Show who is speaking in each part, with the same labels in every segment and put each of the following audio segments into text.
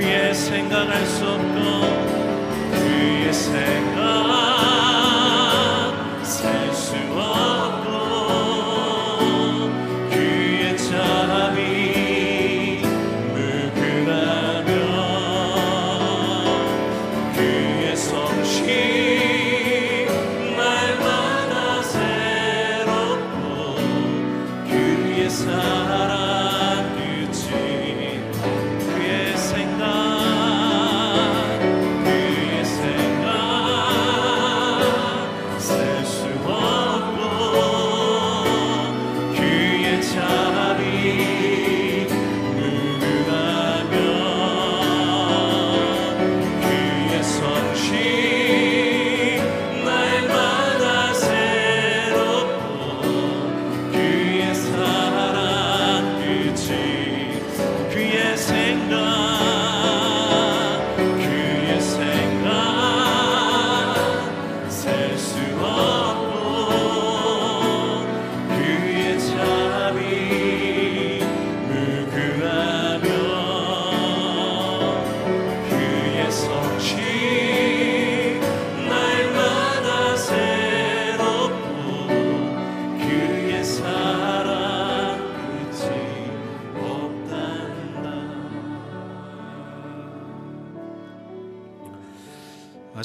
Speaker 1: 귀에 생각할 수 없고 그의 생각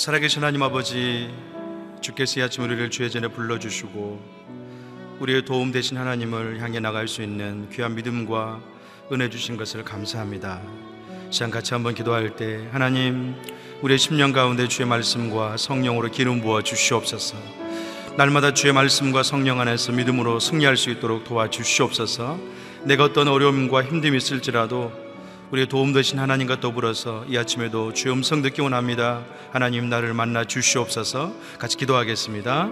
Speaker 1: 살아계신 하나님 아버지
Speaker 2: 주께서 이 아침 우리를 주의 전에 불러주시고 우리의 도움 되신 하나님을 향해 나갈 수 있는 귀한 믿음과 은혜 주신 것을 감사합니다. 시간 같이 한번 기도할 때 하나님 우리의 심령 가운데 주의 말씀과 성령으로 기름 부어 주시옵소서. 날마다 주의 말씀과 성령 안에서 믿음으로 승리할 수 있도록 도와주시옵소서. 내가 어떤 어려움과 힘듦이 있을지라도 우리의 도움 되신 하나님과 더불어서 이 아침에도 주의 음성 듣기 원합니다. 하나님 나를 만나 주시옵소서. 같이 기도하겠습니다.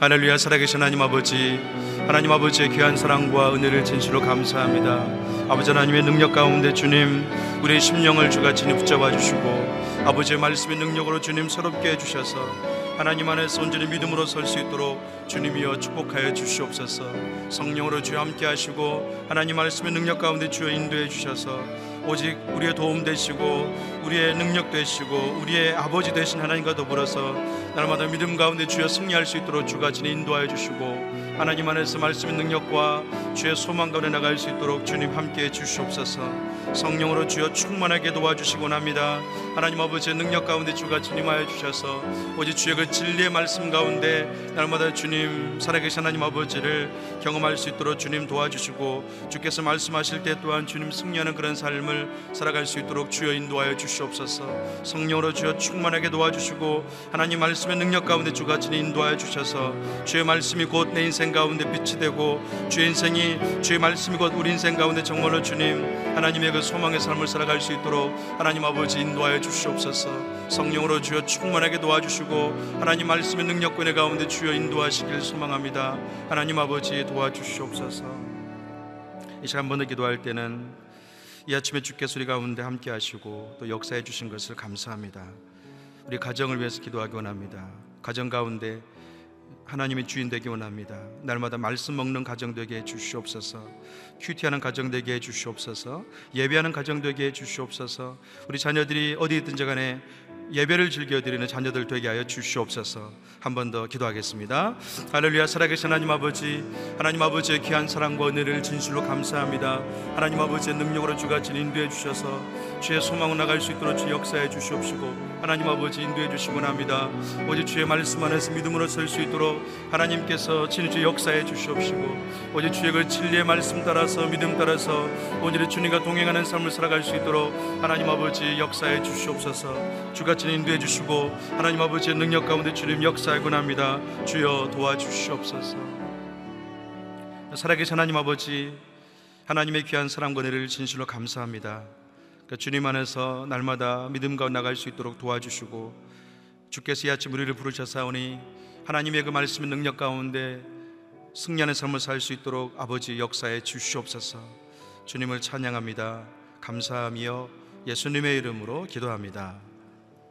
Speaker 2: 할렐루야 살아계신 하나님 아버지, 하나님 아버지의 귀한 사랑과 은혜를 진실로 감사합니다. 아버지 하나님의 능력 가운데 주님 우리의 심령을 주같이 붙잡아 주시고 아버지의 말씀의 능력으로 주님 새롭게 해 주셔서 하나님 안에서 온전히 믿음으로 설 수 있도록 주님이여 축복하여 주시옵소서. 성령으로 주여 함께 하시고 하나님 말씀의 능력 가운데 주여 인도해 주셔서 오직 우리의 도움 되시고 우리의 능력 되시고 우리의 아버지 되신 하나님과 더불어서 날마다 믿음 가운데 주여 승리할 수 있도록 주가 진 인도하여 주시고 하나님 안에서 말씀의 능력과 주의 소망 가운데 나갈 수 있도록 주님 함께 해 주시옵소서. 성령으로 주여 충만하게 도와주시곤 합니다. 하나님 아버지의 능력 가운데 주가 진임하여 주셔서 오직 주의 그 진리의 말씀 가운데 날마다 주님 살아계신 하나님 아버지를 경험할 수 있도록 주님 도와주시고 주께서 말씀하실 때 또한 주님 승리하는 그런 삶을 살아갈 수 있도록 주여 인도하여 주시옵소서 성령으로 주여 충만하게 도와주시고 하나님 말씀의 능력 가운데 진 인도하여 주셔서 주의 말씀이 곧 내 인생 가운데 빛이 되고 주의 인생이 주의 말씀이 곧 우리 인생 가운데 정말로 주님 하나님의 그 소망의 삶을 살아갈 수 있도록 하나님 아버지 인도하여 주시옵소서. 성령으로 주여 충만하게 도와주시고 하나님 말씀의 능력과 내 가운데 주여 인도하시길 소망합니다. 하나님 아버지 도와주시옵소서. 이 시간 번호 기도할 때는 이 아침에 주께서 우리 가운데 함께 하시고 또 역사해 주신 것을 감사합니다 우리 가정을 위해서 기도하기 원합니다 가정 가운데 하나님의 주인 되기 원합니다. 날마다 말씀 먹는 가정 되게 해 주시옵소서. 큐티하는 가정 되게 해 주시옵소서. 예배하는 가정 되게 해 주시옵소서. 우리 자녀들이 어디 있든지 간에 예배를 즐겨 드리는 자녀들 되게 하여 주시옵소서. 한 번 더 기도하겠습니다. 할렐루야 살아계신 하나님 아버지, 하나님 아버지의 귀한 사랑과 은혜를 진실로 감사합니다. 하나님 아버지의 능력으로 주같이 인도해 주셔서 주의 소망을 나갈 수 있도록 주 역사해 주시옵시고 하나님 아버지 인도해 주시곤 합니다. 오직 주의 말씀 안에서 믿음으로 설 수 있도록 하나님께서 진주 역사해 주시옵시고 오직 주의 그 진리의 말씀 따라서 믿음 따라서 오늘의 주님과 동행하는 삶을 살아갈 수 있도록 하나님 아버지 역사해 주시옵소서 주같이 인도해 주시고 하나님 아버지의 능력 가운데 주님 역사하곤 합니다. 주여 도와주시옵소서 살아계신 하나님 아버지 하나님의 귀한 사랑과 은혜를 진실로 감사합니다. 그러니까 주님 안에서 날마다 믿음 가운데 나갈 수 있도록 도와주시고 주께서 이 아침 우리를 부르셔사오니 하나님의 그 말씀의 능력 가운데 승리하는 삶을 살 수 있도록 아버지 역사에 주시옵소서. 주님을 찬양합니다. 감사하며 예수님의 이름으로 기도합니다.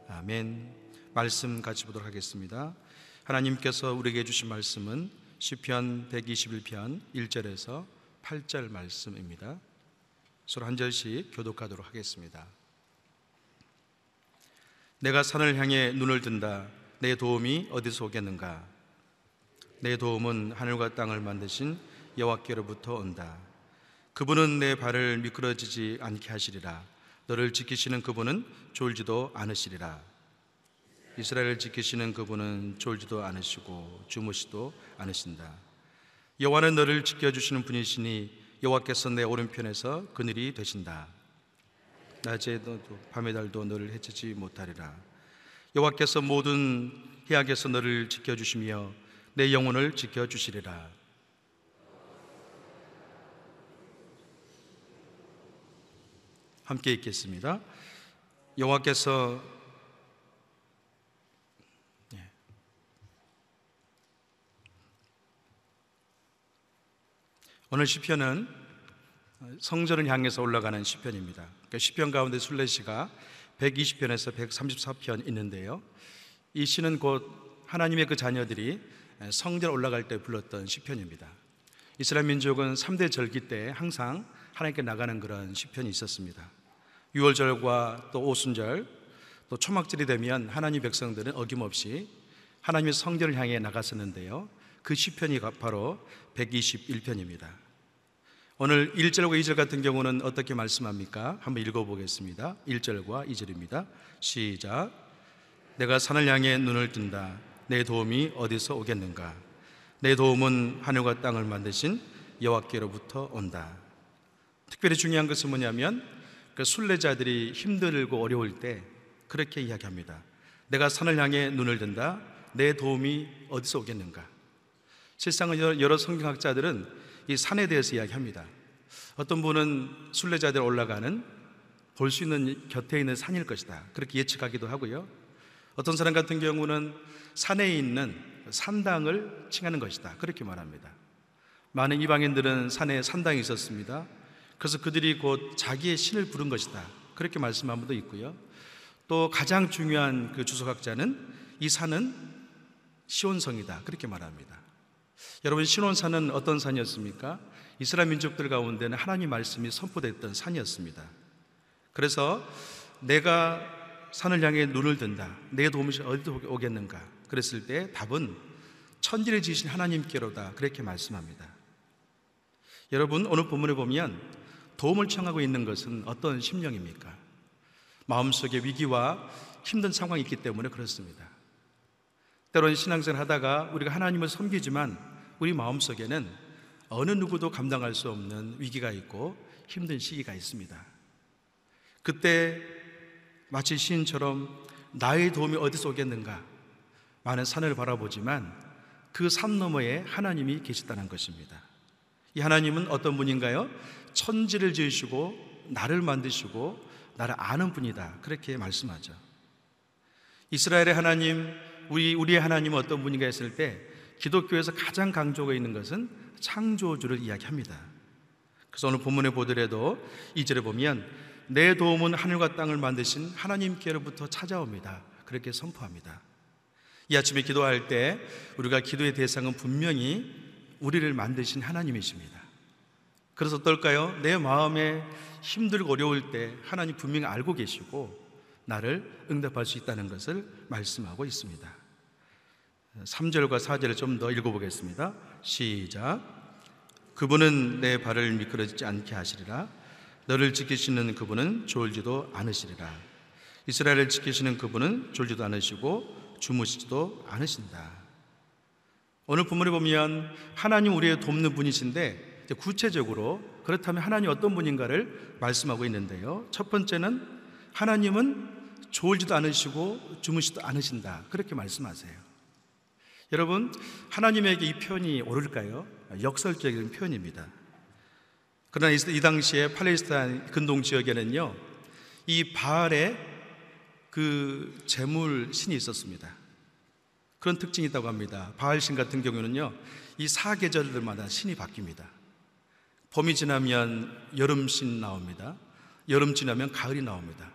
Speaker 2: 아멘. 말씀 같이 보도록 하겠습니다. 하나님께서 우리에게 주신 말씀은 시편 121편 1절에서 8절 말씀입니다 서로 한 절씩 교독하도록 하겠습니다. 내가 산을 향해 눈을 든다. 내 도움이 어디서 오겠는가? 내 도움은 하늘과 땅을 만드신 여호와께로부터 온다. 그분은 내 발을 미끄러지지 않게 하시리라. 너를 지키시는 그분은 졸지도 않으시리라. 이스라엘을 지키시는 그분은 졸지도 않으시고 주무시도 않으신다. 여호와는 너를 지켜 주시는 분이시니 여호와께서 내 오른편에서 그늘이 되신다. 낮에 도 밤의 달도 너를 해치지 못하리라. 여호와께서 모든 해악에서 너를 지켜 주시며 내 영혼을 지켜 주시리라. 함께 읽겠습니다. 여호와께서 오늘 시편은 성전을 향해서 올라가는 시편입니다. 그러니까 시편 가운데 순례시가 120편에서 134편 있는데요. 이 시는 곧 하나님의 그 자녀들이 성전 올라갈 때 불렀던 시편입니다. 이스라엘 민족은 3대 절기 때 항상 하나님께 나가는 그런 시편이 있었습니다. 6월절과 또 오순절 또 초막절이 되면 하나님 백성들은 어김없이 하나님의 성전을 향해 나갔었는데요. 그 시편이 바로 121편입니다. 오늘 1절과 2절 같은 경우는 어떻게 말씀합니까? 한번 읽어보겠습니다. 1절과 2절입니다. 시작. 내가 산을 향해 눈을 뜬다. 내 도움이 어디서 오겠는가? 내 도움은 하늘과 땅을 만드신 여호와께로부터 온다. 특별히 중요한 것은 뭐냐면 그 순례자들이 힘들고 어려울 때 그렇게 이야기합니다. 내가 산을 향해 눈을 든다. 내 도움이 어디서 오겠는가? 실상은 여러 성경학자들은 이 산에 대해서 이야기합니다. 어떤 분은 순례자들 올라가는 볼 수 있는 곁에 있는 산일 것이다. 그렇게 예측하기도 하고요. 어떤 사람 같은 경우는 산에 있는 산당을 칭하는 것이다. 그렇게 말합니다. 많은 이방인들은 산에 산당이 있었습니다. 그래서 그들이 곧 자기의 신을 부른 것이다. 그렇게 말씀한 분도 있고요. 또 가장 중요한 그 주석학자는 이 산은 시온성이다. 그렇게 말합니다. 여러분, 시온산은 어떤 산이었습니까? 이스라엘 민족들 가운데는 하나님 말씀이 선포됐던 산이었습니다. 그래서 내가 산을 향해 눈을 든다. 내 도움이 어디서 오겠는가? 그랬을 때 답은 천지를 지으신 하나님께로다. 그렇게 말씀합니다. 여러분, 오늘 본문에 보면 도움을 청하고 있는 것은 어떤 심령입니까? 마음속에 위기와 힘든 상황이 있기 때문에 그렇습니다. 때로는 신앙생활 하다가 우리가 하나님을 섬기지만 우리 마음속에는 어느 누구도 감당할 수 없는 위기가 있고 힘든 시기가 있습니다. 그때 마치 시인처럼 나의 도움이 어디서 오겠는가? 많은 산을 바라보지만 그 산 너머에 하나님이 계시다는 것입니다. 이 하나님은 어떤 분인가요? 천지를 지으시고 나를 만드시고 나를 아는 분이다. 그렇게 말씀하죠. 이스라엘의 하나님, 우리 우리의 하나님은 어떤 분인가 했을 때 기독교에서 가장 강조가 있는 것은 창조주를 이야기합니다. 그래서 오늘 본문에 보더라도 이절에 보면 내 도움은 하늘과 땅을 만드신 하나님께로부터 찾아옵니다. 그렇게 선포합니다. 이 아침에 기도할 때 우리가 기도의 대상은 분명히 우리를 만드신 하나님이십니다. 그래서 어떨까요? 내 마음에 힘들고 어려울 때 하나님 분명히 알고 계시고 나를 응답할 수 있다는 것을 말씀하고 있습니다. 3절과 4절을 좀 더 읽어보겠습니다. 시작. 그분은 내 발을 미끄러지지 않게 하시리라. 너를 지키시는 그분은 졸지도 않으시리라. 이스라엘을 지키시는 그분은 졸지도 않으시고 주무시지도 않으신다. 오늘 본문에 보면 하나님 우리의 돕는 분이신데 구체적으로 그렇다면 하나님 어떤 분인가를 말씀하고 있는데요. 첫 번째는 하나님은 졸지도 않으시고 주무시도 않으신다. 그렇게 말씀하세요. 여러분, 하나님에게 이 표현이 옳을까요? 역설적인 표현입니다. 그러나 이 당시에 팔레스타인 근동 지역에는요, 이 바알의 그 재물 신이 있었습니다. 그런 특징이 있다고 합니다. 바알 신 같은 경우는요, 이 사계절들마다 신이 바뀝니다. 봄이 지나면 여름 신 나옵니다. 여름 지나면 가을이 나옵니다.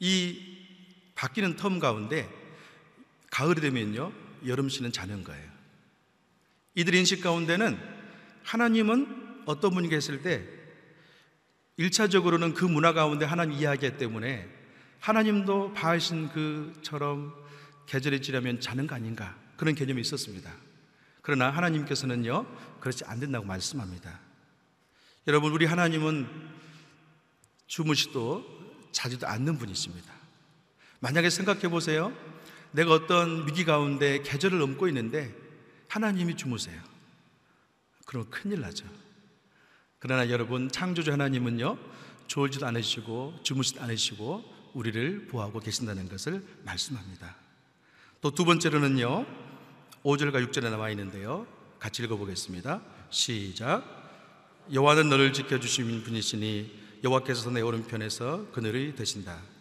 Speaker 2: 이 바뀌는 텀 가운데 가을이 되면요, 여름 씨는 자는 거예요. 이들 인식 가운데는 하나님은 어떤 분이 계실 때 1차적으로는 그 문화 가운데 하나님 이야기 때문에 하나님도 바하신 그처럼 계절이 지나면 자는 거 아닌가 그런 개념이 있었습니다. 그러나 하나님께서는요, 그렇지 않는다고 말씀합니다. 여러분, 우리 하나님은 주무시도 자지도 않는 분이십니다. 만약에 생각해 보세요. 내가 어떤 위기 가운데 계절을 넘고 있는데 하나님이 주무세요. 그럼 큰일 나죠. 그러나 여러분 창조주 하나님은요 졸지도 않으시고 주무시도 않으시고 우리를 보호하고 계신다는 것을 말씀합니다. 또 두 번째로는요 5절과 6절에 나와 있는데요 같이 읽어보겠습니다. 시작 여호와는 너를 지켜주신 분이시니 여호와께서 내 오른편에서 그늘이 되신다.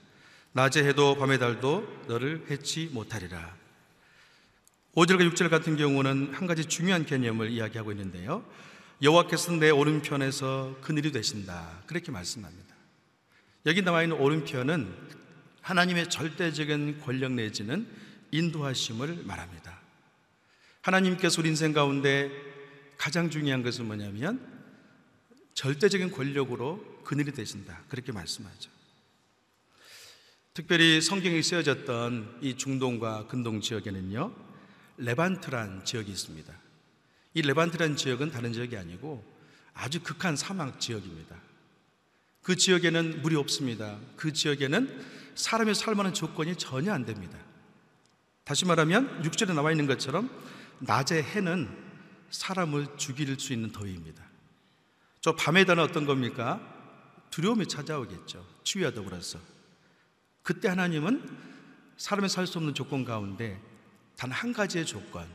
Speaker 2: 낮에 해도 밤의 달도 너를 해치 못하리라. 5절과 6절 같은 경우는 한 가지 중요한 개념을 이야기하고 있는데요. 여호와께서 내 오른편에서 그늘이 되신다. 그렇게 말씀합니다. 여기 나와 있는 오른편은 하나님의 절대적인 권력 내지는 인도하심을 말합니다. 하나님께서 우리 인생 가운데 가장 중요한 것은 뭐냐면 절대적인 권력으로 그늘이 되신다. 그렇게 말씀하죠. 특별히 성경에 쓰여졌던 이 중동과 근동 지역에는요, 레반트란 지역이 있습니다. 이 레반트란 지역은 다른 지역이 아니고 아주 극한 사막 지역입니다. 그 지역에는 물이 없습니다. 그 지역에는 사람이 살만한 조건이 전혀 안 됩니다. 다시 말하면 6절에 나와 있는 것처럼 낮의 해는 사람을 죽일 수 있는 더위입니다. 저 밤에 다는 어떤 겁니까? 두려움이 찾아오겠죠. 추위와 더불어서. 그때 하나님은 사람이 살 수 없는 조건 가운데 단 한 가지의 조건,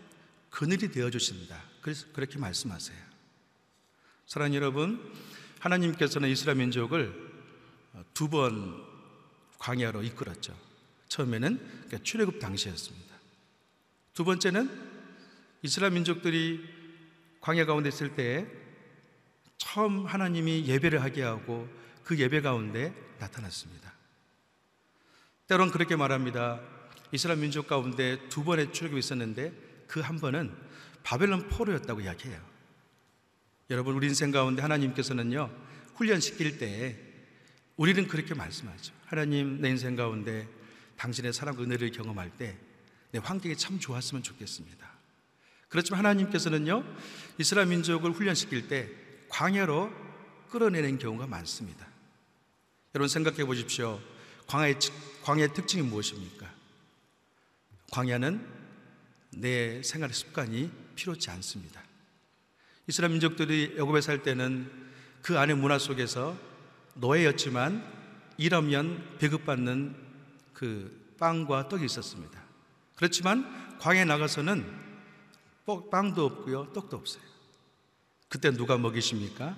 Speaker 2: 그늘이 되어 주신다. 그래서 그렇게 말씀하세요. 사랑하는 여러분, 하나님께서는 이스라엘 민족을 두 번 광야로 이끌었죠. 처음에는 그러니까 출애굽 당시였습니다. 두 번째는 이스라엘 민족들이 광야 가운데 있을 때 처음 하나님이 예배를 하게 하고 그 예배 가운데 나타났습니다. 때론 그렇게 말합니다. 이스라엘 민족 가운데 두 번의 출애굽이 있었는데 그 한 번은 바벨론 포로였다고 이야기해요. 여러분 우리 인생 가운데 하나님께서는요 훈련시킬 때 우리는 그렇게 말씀하죠. 하나님 내 인생 가운데 당신의 사랑 은혜를 경험할 때 내 환경이 참 좋았으면 좋겠습니다. 그렇지만 하나님께서는요 이스라엘 민족을 훈련시킬 때 광야로 끌어내는 경우가 많습니다. 여러분 생각해 보십시오. 광야의, 광야의 특징이 무엇입니까? 광야는 내 생활의 습관이 필요치 않습니다. 이스라엘 민족들이 애굽에 살 때는 그 안의 문화 속에서 노예였지만 일하면 배급받는 그 빵과 떡이 있었습니다. 그렇지만 광야에 나가서는 빵도 없고요, 떡도 없어요. 그때 누가 먹이십니까?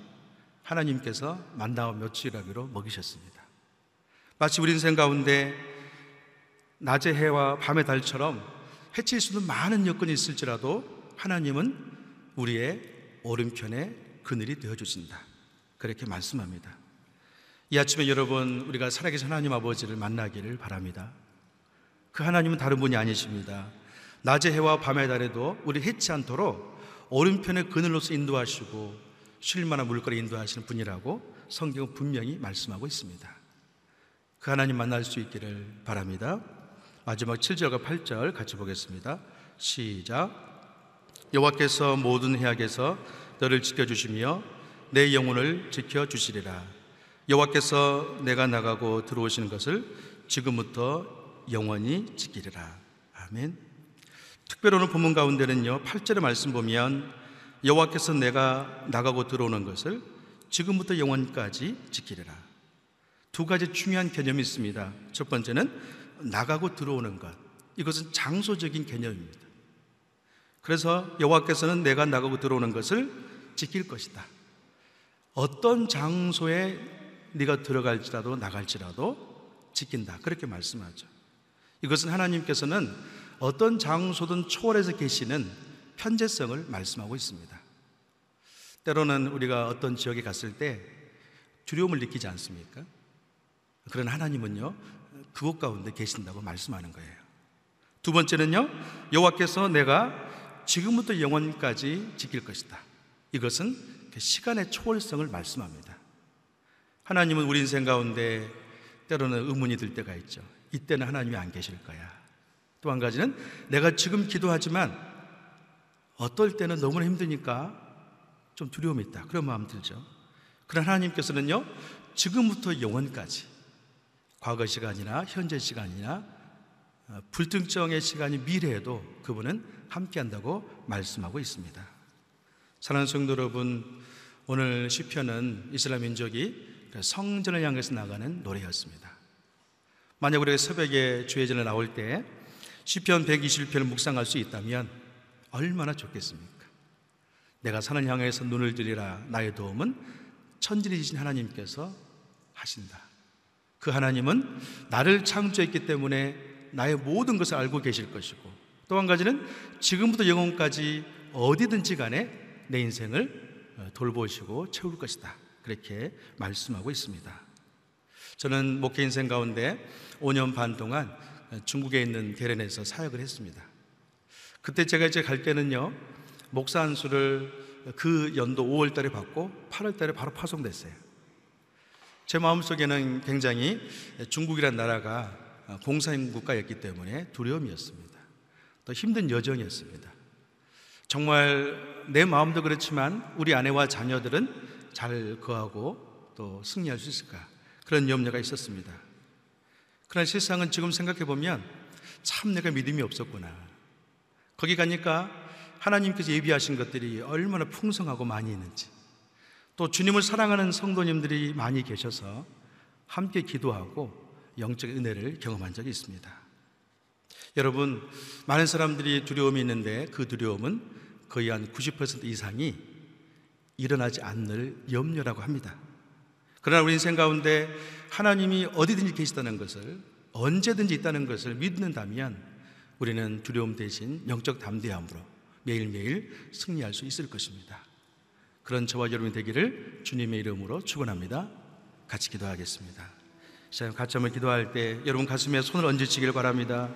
Speaker 2: 하나님께서 만나와 며칠이라기로 먹이셨습니다. 마치 우리 인생 가운데 낮의 해와 밤의 달처럼 해칠 수 있는 많은 여건이 있을지라도 하나님은 우리의 오른편에 그늘이 되어 주신다. 그렇게 말씀합니다. 이 아침에 여러분 우리가 살아계신 하나님 아버지를 만나기를 바랍니다. 그 하나님은 다른 분이 아니십니다. 낮의 해와 밤의 달에도 우리 해치 않도록 오른편의 그늘로서 인도하시고 쉴만한 물거리 인도하시는 분이라고 성경은 분명히 말씀하고 있습니다. 그 하나님 만날 수 있기를 바랍니다. 마지막 7절과 8절 같이 보겠습니다. 시작. 여호와께서 모든 해악에서 너를 지켜 주시며 내 영혼을 지켜 주시리라. 여호와께서 내가 나가고 들어오시는 것을 지금부터 영원히 지키리라. 아멘. 특별히 오늘 본문 가운데는요. 8절의 말씀 보면 여호와께서 내가 나가고 들어오는 것을 지금부터 영원까지 지키리라. 두 가지 중요한 개념이 있습니다. 첫 번째는 나가고 들어오는 것. 이것은 장소적인 개념입니다. 그래서 여호와께서는 내가 나가고 들어오는 것을 지킬 것이다. 어떤 장소에 네가 들어갈지라도 나갈지라도 지킨다. 그렇게 말씀하죠. 이것은 하나님께서는 어떤 장소든 초월해서 계시는 편재성을 말씀하고 있습니다. 때로는 우리가 어떤 지역에 갔을 때 두려움을 느끼지 않습니까? 그러나 하나님은요, 그곳 가운데 계신다고 말씀하는 거예요. 두 번째는요, 여호와께서 내가 지금부터 영원까지 지킬 것이다. 이것은 그 시간의 초월성을 말씀합니다. 하나님은 우리 인생 가운데 때로는 의문이 들 때가 있죠. 이때는 하나님이 안 계실 거야. 또 한 가지는 내가 지금 기도하지만 어떨 때는 너무나 힘드니까 좀 두려움이 있다. 그런 마음 들죠. 그러나 하나님께서는요, 지금부터 영원까지 과거 시간이나 현재 시간이나 어, 불특정의 시간이 미래에도 그분은 함께한다고 말씀하고 있습니다. 사랑하는 성도 여러분, 오늘 시편은 이스라엘 민족이 그 성전을 향해서 나가는 노래였습니다. 만약 우리가 새벽에 주의 전에 나올 때 시편 121편을 묵상할 수 있다면 얼마나 좋겠습니까? 내가 산을 향해서 눈을 들이라 나의 도움은 천지리신 하나님께서 하신다. 그 하나님은 나를 창조했기 때문에 나의 모든 것을 알고 계실 것이고 또 한 가지는 지금부터 영혼까지 어디든지 간에 내 인생을 어, 돌보시고 채울 것이다. 그렇게 말씀하고 있습니다. 저는 목회 인생 가운데 5년 반 동안 중국에 있는 게렌에서 사역을 했습니다. 그때 제가 이제 갈 때는요, 목사 안수를 그 연도 5월 달에 받고 8월 달에 바로 파송됐어요. 제 마음속에는 굉장히 중국이란 나라가 공산 국가였기 때문에 두려움이었습니다. 또 힘든 여정이었습니다. 정말 내 마음도 그렇지만 우리 아내와 자녀들은 잘 거하고 또 승리할 수 있을까? 그런 염려가 있었습니다. 그러나 실상은 지금 생각해 보면 참 내가 믿음이 없었구나. 거기 가니까 하나님께서 예비하신 것들이 얼마나 풍성하고 많이 있는지 또 주님을 사랑하는 성도님들이 많이 계셔서 함께 기도하고 영적 은혜를 경험한 적이 있습니다. 여러분, 많은 사람들이 두려움이 있는데 그 두려움은 거의 한 90% 이상이 일어나지 않을 염려라고 합니다. 그러나 우리 인생 가운데 하나님이 어디든지 계시다는 것을 언제든지 있다는 것을 믿는다면 우리는 두려움 대신 영적 담대함으로 매일매일 승리할 수 있을 것입니다. 그런 저와 여러분이 되기를 주님의 이름으로 축원합니다. 같이 기도하겠습니다. 자, 같이 한번 기도할 때 여러분 가슴에 손을 얹으시길 바랍니다.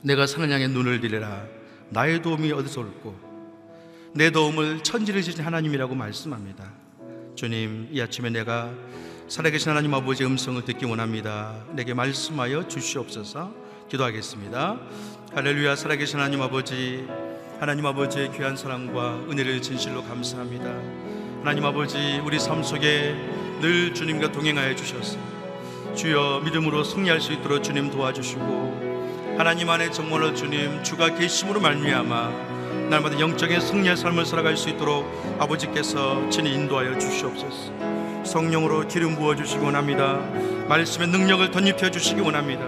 Speaker 2: 내가 산을 향해 눈을 들여라. 나의 도움이 어디서 올고 내 도움을 천지를 지신 하나님이라고 말씀합니다. 주님, 이 아침에 내가 살아계신 하나님 아버지의 음성을 듣기 원합니다. 내게 말씀하여 주시옵소서 기도하겠습니다. 할렐루야, 살아계신 하나님 아버지, 하나님 아버지의 귀한 사랑과 은혜를 진실로 감사합니다. 하나님 아버지, 우리 삶 속에 늘 주님과 동행하여 주셔서 주여 믿음으로 승리할 수 있도록 주님 도와주시고 하나님 안에 정말로 주님 주가 계심으로 말미암아 날마다 영적인 승리의 삶을 살아갈 수 있도록 아버지께서 친히 인도하여 주시옵소서. 성령으로 기름 부어 주시기 원합니다. 말씀의 능력을 덧입혀 주시기 원합니다.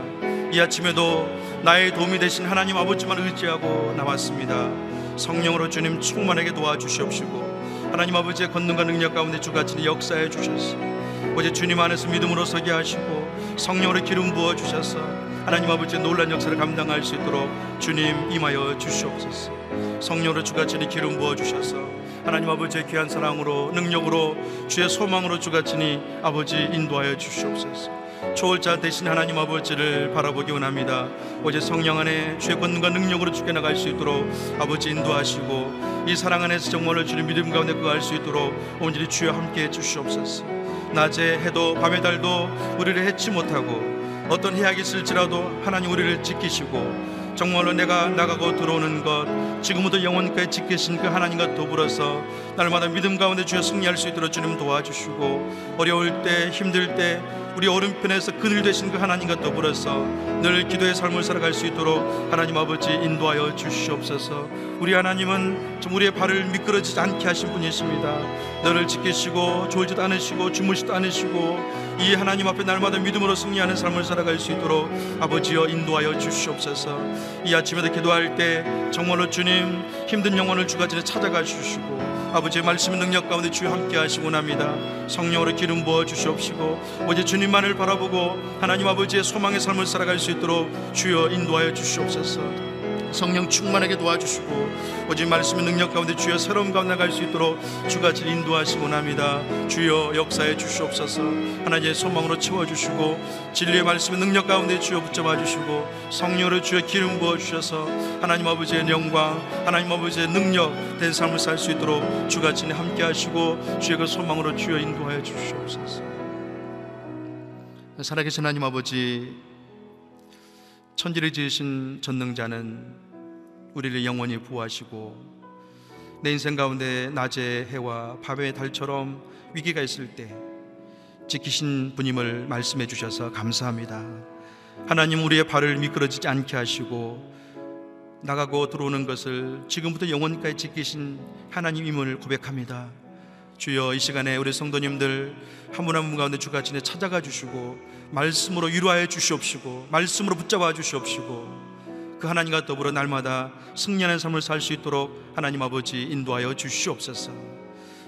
Speaker 2: 이 아침에도 나의 도움이 되신 하나님 아버지만 의지하고 나왔습니다. 성령으로 주님 충만하게 도와주시옵시고 하나님 아버지의 권능과 능력 가운데 친히 역사해 주셔서 어제 주님 안에서 믿음으로 서게 하시고 성령으로 기름 부어 주셔서 하나님 아버지의 놀란 역사를 감당할 수 있도록 주님 임하여 주시옵소서. 성령으로 친히 기름 부어 주셔서 하나님 아버지의 귀한 사랑으로 능력으로 주의 소망으로 친히 아버지 인도하여 주시옵소서. 초월자 대신 하나님 아버지를 바라보기 원합니다. 어제 성령 안에 권능과 능력으로 죽게 나갈 수 있도록 아버지 인도하시고 이 사랑 안에서 정말로 주님 믿음 가운데 거할 수 있도록 온전히 주여 함께 해 주시옵소서. 낮에 해도 밤의 달도 우리를 해치 못하고 어떤 해악이 있을지라도 하나님 우리를 지키시고 정말로 내가 나가고 들어오는 것 지금부터 영원까지 지키신 그 하나님과 더불어서 날마다 믿음 가운데 주여 승리할 수 있도록 주님 도와주시고 어려울 때 힘들 때 우리 오른편에서 그늘 되신 그 하나님과 더불어서 늘 기도의 삶을 살아갈 수 있도록 하나님 아버지 인도하여 주시옵소서. 우리 하나님은 좀 우리의 발을 미끄러지지 않게 하신 분이십니다. 너를 지키시고 졸지도 않으시고 주무시도 않으시고 이 하나님 앞에 날마다 믿음으로 승리하는 삶을 살아갈 수 있도록 아버지여 인도하여 주시옵소서. 이 아침에도 기도할 때 정말로 주님 힘든 영혼을 주가지에 찾아가 주시고 아버지의 말씀의 능력 가운데 주여 함께 하시고 납니다. 성령으로 기름 부어 주시옵시고 어제 주님 만을 바라보고 하나님 아버지의 소망의 삶을 살아갈 수 있도록 주여 인도하여 주시옵소서. 성령 충만하게 도와주시고 오직 말씀의 능력 가운데 주여 새로운 가운데 갈수 있도록 질 인도하시고 납니다. 주여 역사해 주시옵소서. 하나님의 소망으로 채워주시고 진리의 말씀의 능력 가운데 주여 붙잡아 주시고 성령으로 주여 기름 부어 주셔서 하나님 아버지의 영광 하나님 아버지의 능력 된 삶을 살 수 있도록 진히 함께 하시고 주의 그 소망으로 주여 인도하여 주시옵소서 살아계신 하나님 아버지 천지를 지으신 전능자는 우리를 영원히 구하시고 내 인생 가운데 낮의 해와 밤의 달처럼 위기가 있을 때 지키신 분임을 말씀해 주셔서 감사합니다. 하나님 우리의 발을 미끄러지지 않게 하시고 나가고 들어오는 것을 지금부터 영원까지 지키신 하나님임을 고백합니다. 주여 이 시간에 우리 성도님들 한 분 한 분 가운데 주가 진에 찾아가 주시고 말씀으로 위로하여 주시옵시고 말씀으로 붙잡아 주시옵시고 그 하나님과 더불어 날마다 승리하는 삶을 살 수 있도록 하나님 아버지 인도하여 주시옵소서.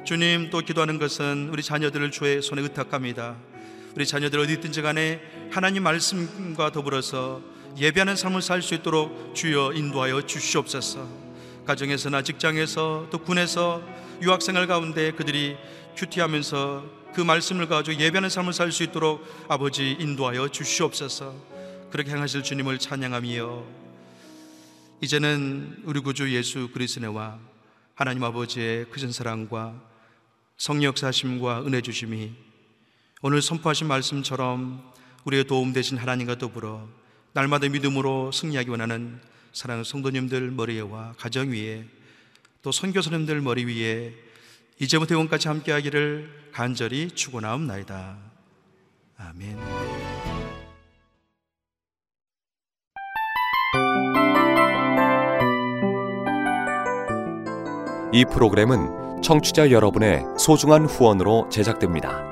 Speaker 2: 주님 또 기도하는 것은 우리 자녀들을 주의 손에 의탁합니다. 우리 자녀들 어디 있든지 간에 하나님 말씀과 더불어서 예배하는 삶을 살 수 있도록 주여 인도하여 주시옵소서. 가정에서나 직장에서 또 군에서 유학생활 가운데 그들이 큐티하면서 그 말씀을 가지고 예배하는 삶을 살 수 있도록 아버지 인도하여 주시옵소서. 그렇게 행하실 주님을 찬양하며 이제는 우리 구주 예수 그리스도와 하나님 아버지의 크신 사랑과 성령 역사심과 은혜 주심이 오늘 선포하신 말씀처럼 우리의 도움 되신 하나님과 더불어 날마다 믿음으로 승리하기 원하는 사랑하는 성도님들 머리에와 가정 위에 또 선교사님들 머리 위에 이제부터 영원까지 함께하기를 간절히 축원하옵나이다. 아멘.
Speaker 3: 이 프로그램은 청취자 여러분의 소중한 후원으로 제작됩니다.